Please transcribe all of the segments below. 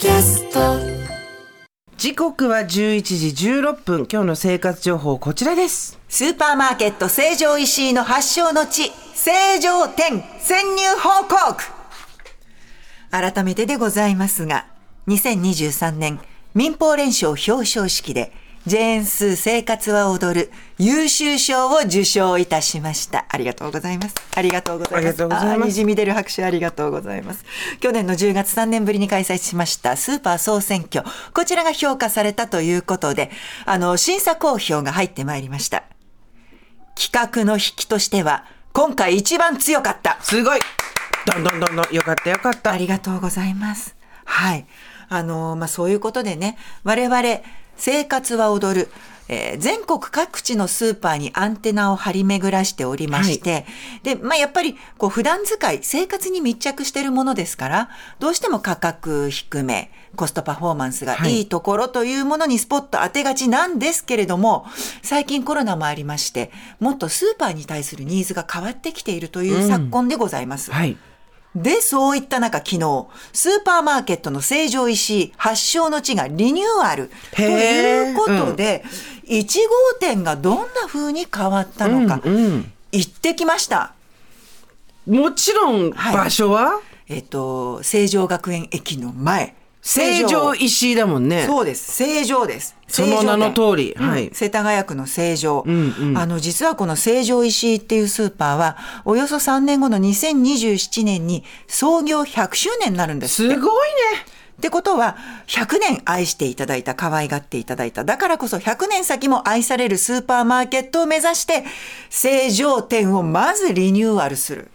キャスト。時刻は11時16分。今日の生活情報こちらです。スーパーマーケット成城石井の発祥の地、成城店潜入報告。改めてでございますが、2023年民放連賞表彰式で、ジェーンスー生活は踊る優秀賞を受賞いたしました。ありがとうございます。ありがとうございます。ありがとうございますあーにじみ出る拍手ありがとうございます。去年の10月3年ぶりに開催しましたスーパー総選挙。こちらが評価されたということで、あの、審査公表が入ってまいりました。企画の引きとしては、今回一番強かった。すごいどんどんどんどんよかったよかったありがとうございます。はい。あのまあ、そういうことでね、我々、生活は踊る、えー全国各地のスーパーにアンテナを張り巡らしておりまして、で、まあ、やっぱり、こう、普段使い、生活に密着しているものですから、どうしても価格低め、コストパフォーマンスがい。いところというものにスポット当てがちなんですけれども、最近コロナもありまして、もっとスーパーに対するニーズが変わってきているという昨今でございます。はいで、そういった中、昨日、スーパーマーケットの成城石井発祥の地がリニューアルということで、1号店がどんな風に変わったのか、うんうん。行ってきました。もちろんはい。場所は、えっと、成城学園駅の前。成城石井だもんねそうです。成城です。その名の通りはいうん世田谷区の成城、んうんあの、実はこの成城石井っていうスーパーは、およそ3年後の2027年に創業100周年になるんですって。すごいねってことは、100年愛していただいた、可愛がっていただいた。だからこそ100年先も愛されるスーパーマーケットを目指して、成城店をまずリニューアルする。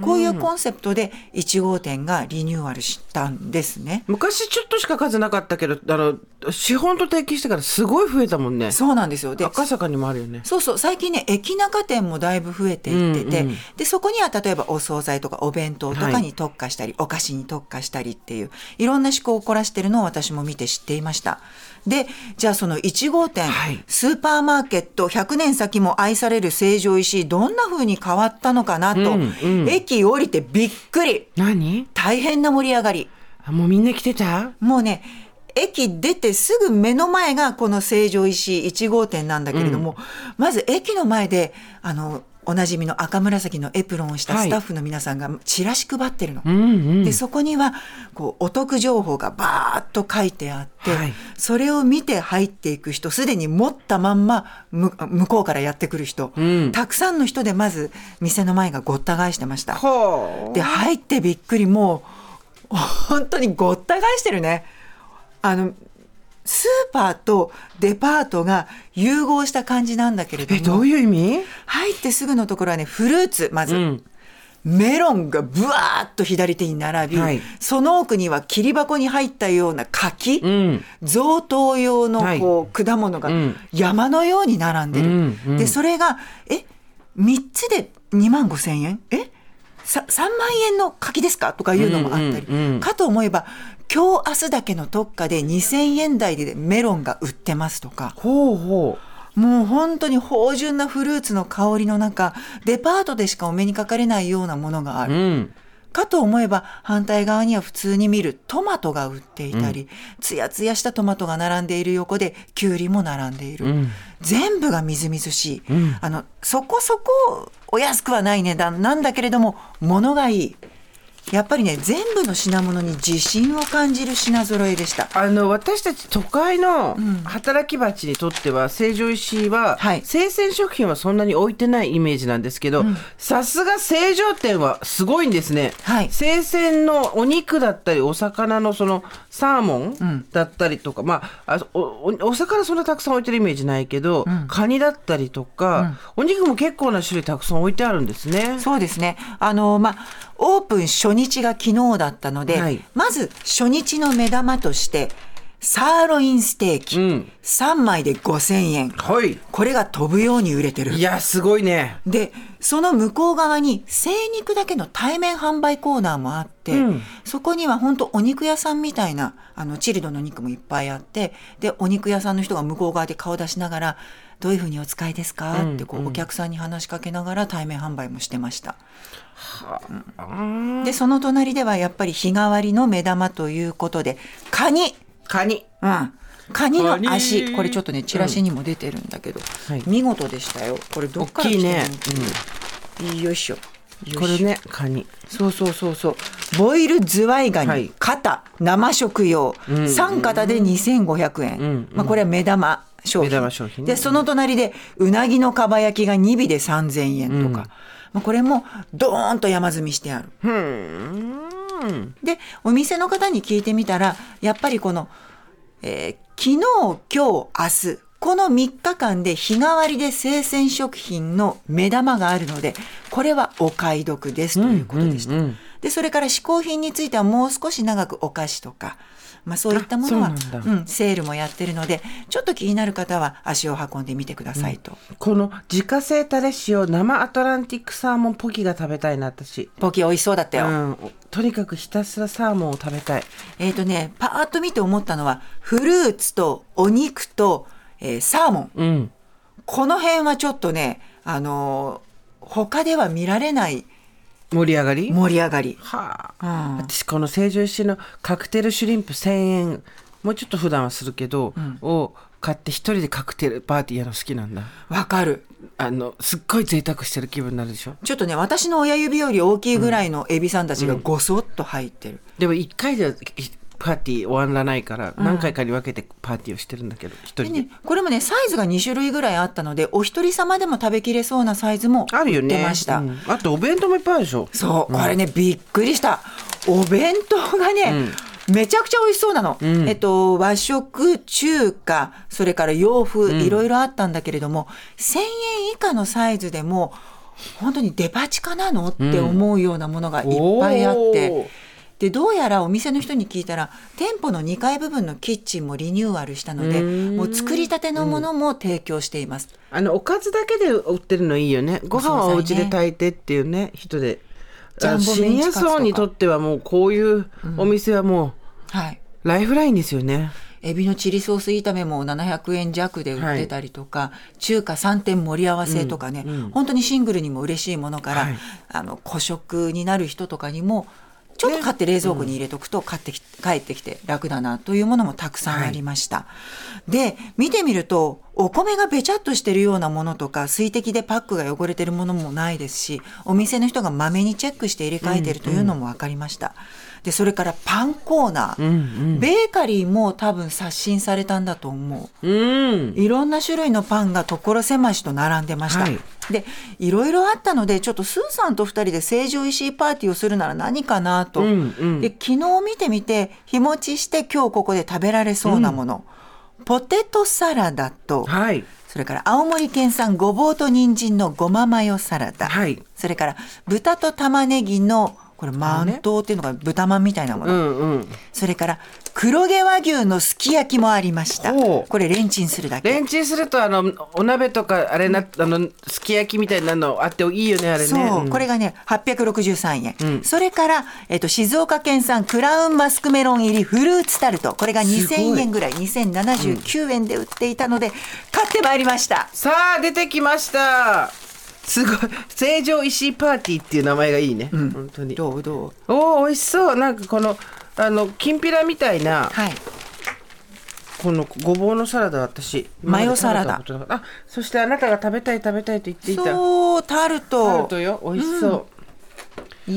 こういうコンセプトで1号店がリニューアルしたんですね。昔ちょっとしか数なかったけどあの資本と提携してからすごい増えたもんねそうなんですよ。で、赤坂にもあるよねそうそう、最近ね、駅中店もだいぶ増えていってて、うんうんで、そこには例えばお惣菜とかお弁当とはいかに特化したり、お菓子に特化したりっていう、いろんな思考を凝らしてるのを私も見て知っていました。で、じゃあその1号店、はい。スーパーマーケット100年先も愛される成城石井、どんな風に変わったのかなと、うんうん。駅降りてびっくり。何？大変な盛り上がり。あもうみんな来てた？もうね、駅出てすぐ目の前がこの成城石井1号店なんだけれども、まず駅の前で、あの、おなじみの赤紫のエプロンをしたはい。スタッフの皆さんがチラシ配ってるの。うんうん。で、そこには、こう、お得情報がバーッと書いてあって、はい。それを見て入っていく人、すでに持ったまんま、む向こうからやってくる人、うん。たくさんの人でまず、店の前がごった返してました。で入ってびっくりもう本当にごった返してるね。あのスーパーとデパートが融合した感じなんだけれども。えどういう意味？入ってすぐのところはねフルーツまず、うん。メロンがぶわーっと左手に並び、はい。その奥には切り箱に入ったような柿、うん。贈答用のはい。こう果物がうん。山のように並んでる。うんうん。で、それが、え、3つで2万5千円？え？さ ?3 万円の柿ですか？とかいうのもあったり、かと思えば、今日明日だけの特価で2000円台でメロンが売ってますとか、ほうほもう本当に芳醇なフルーツの香りの中、デパートでしかお目にかかれないようなものがある。ううん。かと思えば反対側には普通に見るトマトが売っていたり、つやつやしたトマトが並んでいる横でキュウリも並んでいる、ん。全部がみずみずしい、ん。あのそこそこお安くはない値段なんだけれども物がいいやっぱりね全部の品物に自信を感じる品揃えでした。あの私たち都会の働き蜂にとっては成城石井は、はい。生鮮食品はそんなに置いてないイメージなんですけどさすが成城店はすごいんですね、はい。生鮮のお肉だったりお魚のそのサーモンだったりとか、まああおおお魚そんなたくさん置いてるイメージないけど、カニだったりとか、お肉も結構な種類たくさん置いてあるんですね。そうですね。あの、まあ、オープン初日が昨日だったので、はい。まず初日の目玉として、サーロインステーキ、うん3枚で5000円。はいこれが飛ぶように売れてるい。やすごいね。で、その向こう側に精肉だけの対面販売コーナーもあって、うんそこには本当お肉屋さんみたいな、あの、チルドの肉もいっぱいあって、で、お肉屋さんの人が向こう側で顔出しながら、どういうふうにお使いですか？ってこう、お客さんに話しかけながら対面販売もしてました。でその隣ではやっぱり日替わりの目玉ということでカニカニ。うん。カニのカ足。ニこれちょっとねチラシにも出てるんだけど、はい。見事でしたよ。これど大っから来てるきいね。の、よいしょよいしょ。これねカニ。そうそうそうそう。ボイルズワイガニ、はい。肩生食用、3肩で2500円、ん。まあ、これは目玉商品。目玉商品ね。でその隣でうなぎのかば焼きが2尾で3000円とか、まあ、これもドーンと山積みしてある。ふーん。でお店の方に聞いてみたらやっぱりこの、えー昨日今日明日この3日間で日替わりで生鮮食品の目玉があるのでこれはお買い得ですということでした、うんうんうん。でそれから嗜好品についてはもう少し長くお菓子とか、まあ、そういったものはうなんセールもやってるのでちょっと気になる方は足を運んでみてくださいと、この自家製タレ塩生アトランティックサーモンポキが食べたいな私。ポキ美味しそうだったよ、うん。とにかくひたすらサーモンを食べたい。えっ、とねパーッと見て思ったのはフルーツとお肉と、えーサーモン。うん。この辺はちょっとねあのー他では見られない盛り上がり？盛り上がり、はあ、うん。私この成城石井のカクテルシュリンプ1000円。もうちょっと普段はするけど、を買って一人でカクテルパーティーやるの好きなんだ。わかる。あのすっごい贅沢してる気分になるでしょ？ちょっとね私の親指より大きいぐらいのエビさんたちがごそっと入ってる、でも一回ではパーティー終わらないから何回かに分けてパーティーをしてるんだけど一人で。でね、これもねサイズが2種類ぐらいあったのでお一人様でも食べきれそうなサイズもあるよね。ました、うん。あとお弁当もいっぱいあるでしょ。そう、これねびっくりした。お弁当がね、めちゃくちゃ美味しそうなの、ん。えっと和食中華それから洋風、いろいろあったんだけれども1,000円以下のサイズでも本当にデパ地下なの？って思うようなものがいっぱいあって、おーでどうやらお店の人に聞いたら店舗の2階部分のキッチンもリニューアルしたのでうん。もう作りたてのものも提供しています。あのおかずだけで売ってるのいいよね。ご飯はお家で炊いてっていうね人で。シニア層にとってはもうこういうお店はもはい、うライフラインですよね、エビのチリソース炒めも700円弱で売ってたりとか、中華3点盛り合わせとかね、本当にシングルにも嬉しいものから、はい。あの個食になる人とかにもちょっと買って冷蔵庫に入れとくと買ってき帰ってきて楽だなというものもたくさんありました。で見てみるとお米がべちゃっとしてるようなものとか水滴でパックが汚れてるものもないですしお店の人がまめにチェックして入れ替えてるというのも分かりました。でそれからパンコーナー、ベーカリーも多分刷新されたんだと思う。うん。いろんな種類のパンが所狭しと並んでました。はい。でいろいろあったのでちょっとスーさんと2人で成城石井パーティーをするなら何かなと、うんうん。で昨日見てみて日持ちして今日ここで食べられそうなもの、ポテトサラダと、はい。それから青森県産ごぼうと人参のごまマヨサラダ、はい。それから豚と玉ねぎのこれ満頭っていうのが豚まんみたいなもの、うんうん。それから黒毛和牛のすき焼きもありました。これレンチンするだけ。レンチンするとあのお鍋とかあれなあのすき焼きみたいなのあっていいよねあれね。そう、ん。これがね863円、それから、えっと静岡県産クラウンマスクメロン入りフルーツタルト。これがすごい2000円ぐらい。2079円で売っていたので買ってまいりました。さあ出てきましたすごい。成城石井パーティーっていう名前がいいね、本当に。どう？どう？おお美味しそう。なんかこのあのきんぴらみたいなはい。このごぼうのサラダ私。マヨサラダ。あそしてあなたが食べたい食べたいと言っていた。そうタルタトルトよ。美味しそう、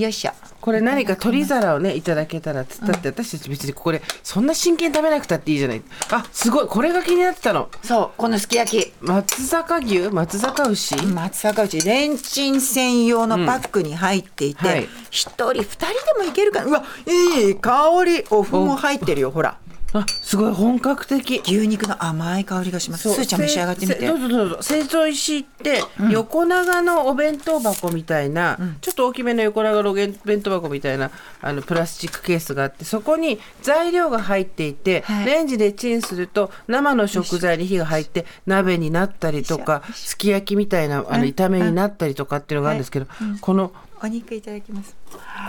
よいしょ。これ何か鶏皿をねいただけたらっつったって、私たち別にここでそんな真剣に食べなくたっていいじゃない。あすごいこれが気になってたの。そうこのすき焼き。松坂牛松坂牛、松阪牛レンチン専用のパックに入っていて、はい。一人二人でもいけるかな。うわいい香り。お麩も入ってるよほらあすごい本格的。牛肉の甘い香りがします。すーちゃん召し上がってみせてどうぞどう。ぞ成城石井って横長のお弁当箱みたいな、ちょっと大きめの横長のお弁当箱みたいなあのプラスチックケースがあってそこに材料が入っていて、はい。レンジでチンすると生の食材に火が入って鍋になったりとかすき焼きみたいなあの炒めになったりとかっていうのがあるんですけど、このお肉いただきます。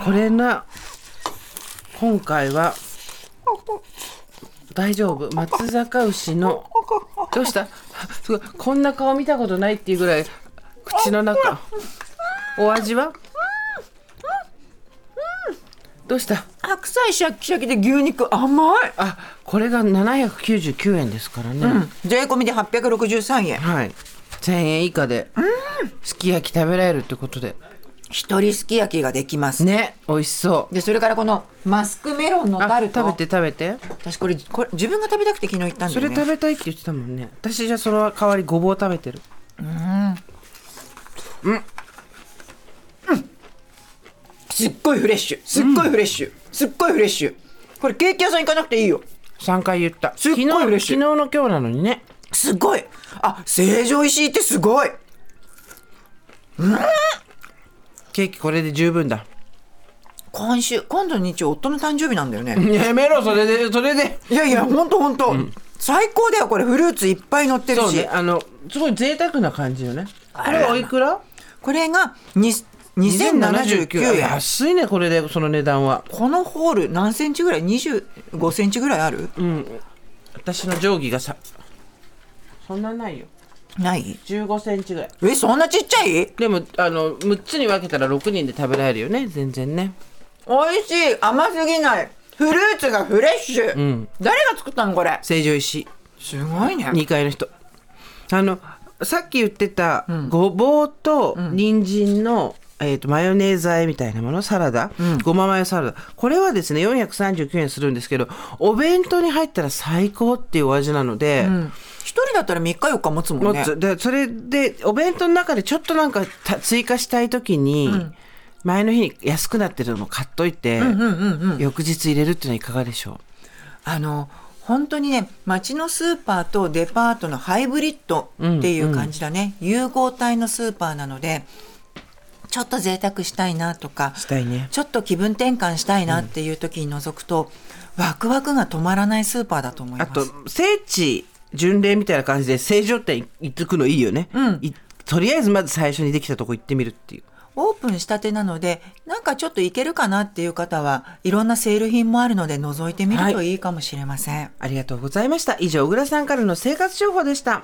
これな今回は大丈夫。松坂牛のどうした？すごいこんな顔見たことないっていうぐらい口の中。お味は？どうした？白菜シャキシャキで牛肉甘い、あこれが799円ですからね、うん、税込みで863円。はい。1000円以下ですき焼き食べられるってことで一人すき焼きができます。ね美味しそう。でそれからこのマスクメロンのタルト。食べて食べて。私これこれ自分が食べたくて昨日行ったんだそれよね食べたいって言ってたもんね。私じゃあその代わりごぼう食べてる。すっごいフレッシュ。すっごいフレッシュ、すっごいフレッシュ。これケーキ屋さん行かなくていいよ。3回言った。すっごい昨日嬉しい昨日の今日なのにね。すごい。あ成城石井ってすごいケーキこれで十分だ。今週今度の日曜夫の誕生日なんだよね。やめろそれでそれで。いやいやほんとほん。と最高だよこれ。フルーツいっぱい乗ってるし、そうねあのすごい贅沢な感じよね。これおいくら？これがに2079円安いねこれでその値段は。このホール何センチぐらい？25センチぐらいある、私の定規がさそんなないよない？15センチぐらい。えそんなちっちゃい？でもあの6つに分けたら6人で食べられるよね。全然ね。おいしい。甘すぎない。フルーツがフレッシュ、ん。誰が作ったのこれ？成城石井。すごいね。2階の人。あのさっき言ってたごぼうと人参の、えー、とマヨネーズ和えみたいなもの？サラダ、ごまマヨサラダ？これはですね439円するんですけどお弁当に入ったら最高っていうお味なので、一人だったら3日4日持つもんね。でそれでお弁当の中でちょっとなんかた追加したい時に、前の日に安くなってるのも買っといて、翌日入れるっていうのはいかがでしょあの本当にね町のスーパーとデパートのハイブリッドっていう感じだね、融合体のスーパーなのでちょっと贅沢したいなとかね。ちょっと気分転換したいなっていう時に除くと、ワクワクが止まらないスーパーだと思います。あと聖地巡礼みたいな感じで成城店行ってくのいいよね、いとりあえずまず最初にできたとこ行ってみるっていう。オープンしたてなのでなんかちょっといけるかなっていう方はいろんなセール品もあるので覗いてみるといいかもしれません、ありがとうございました。以上小倉さんからの生活情報でした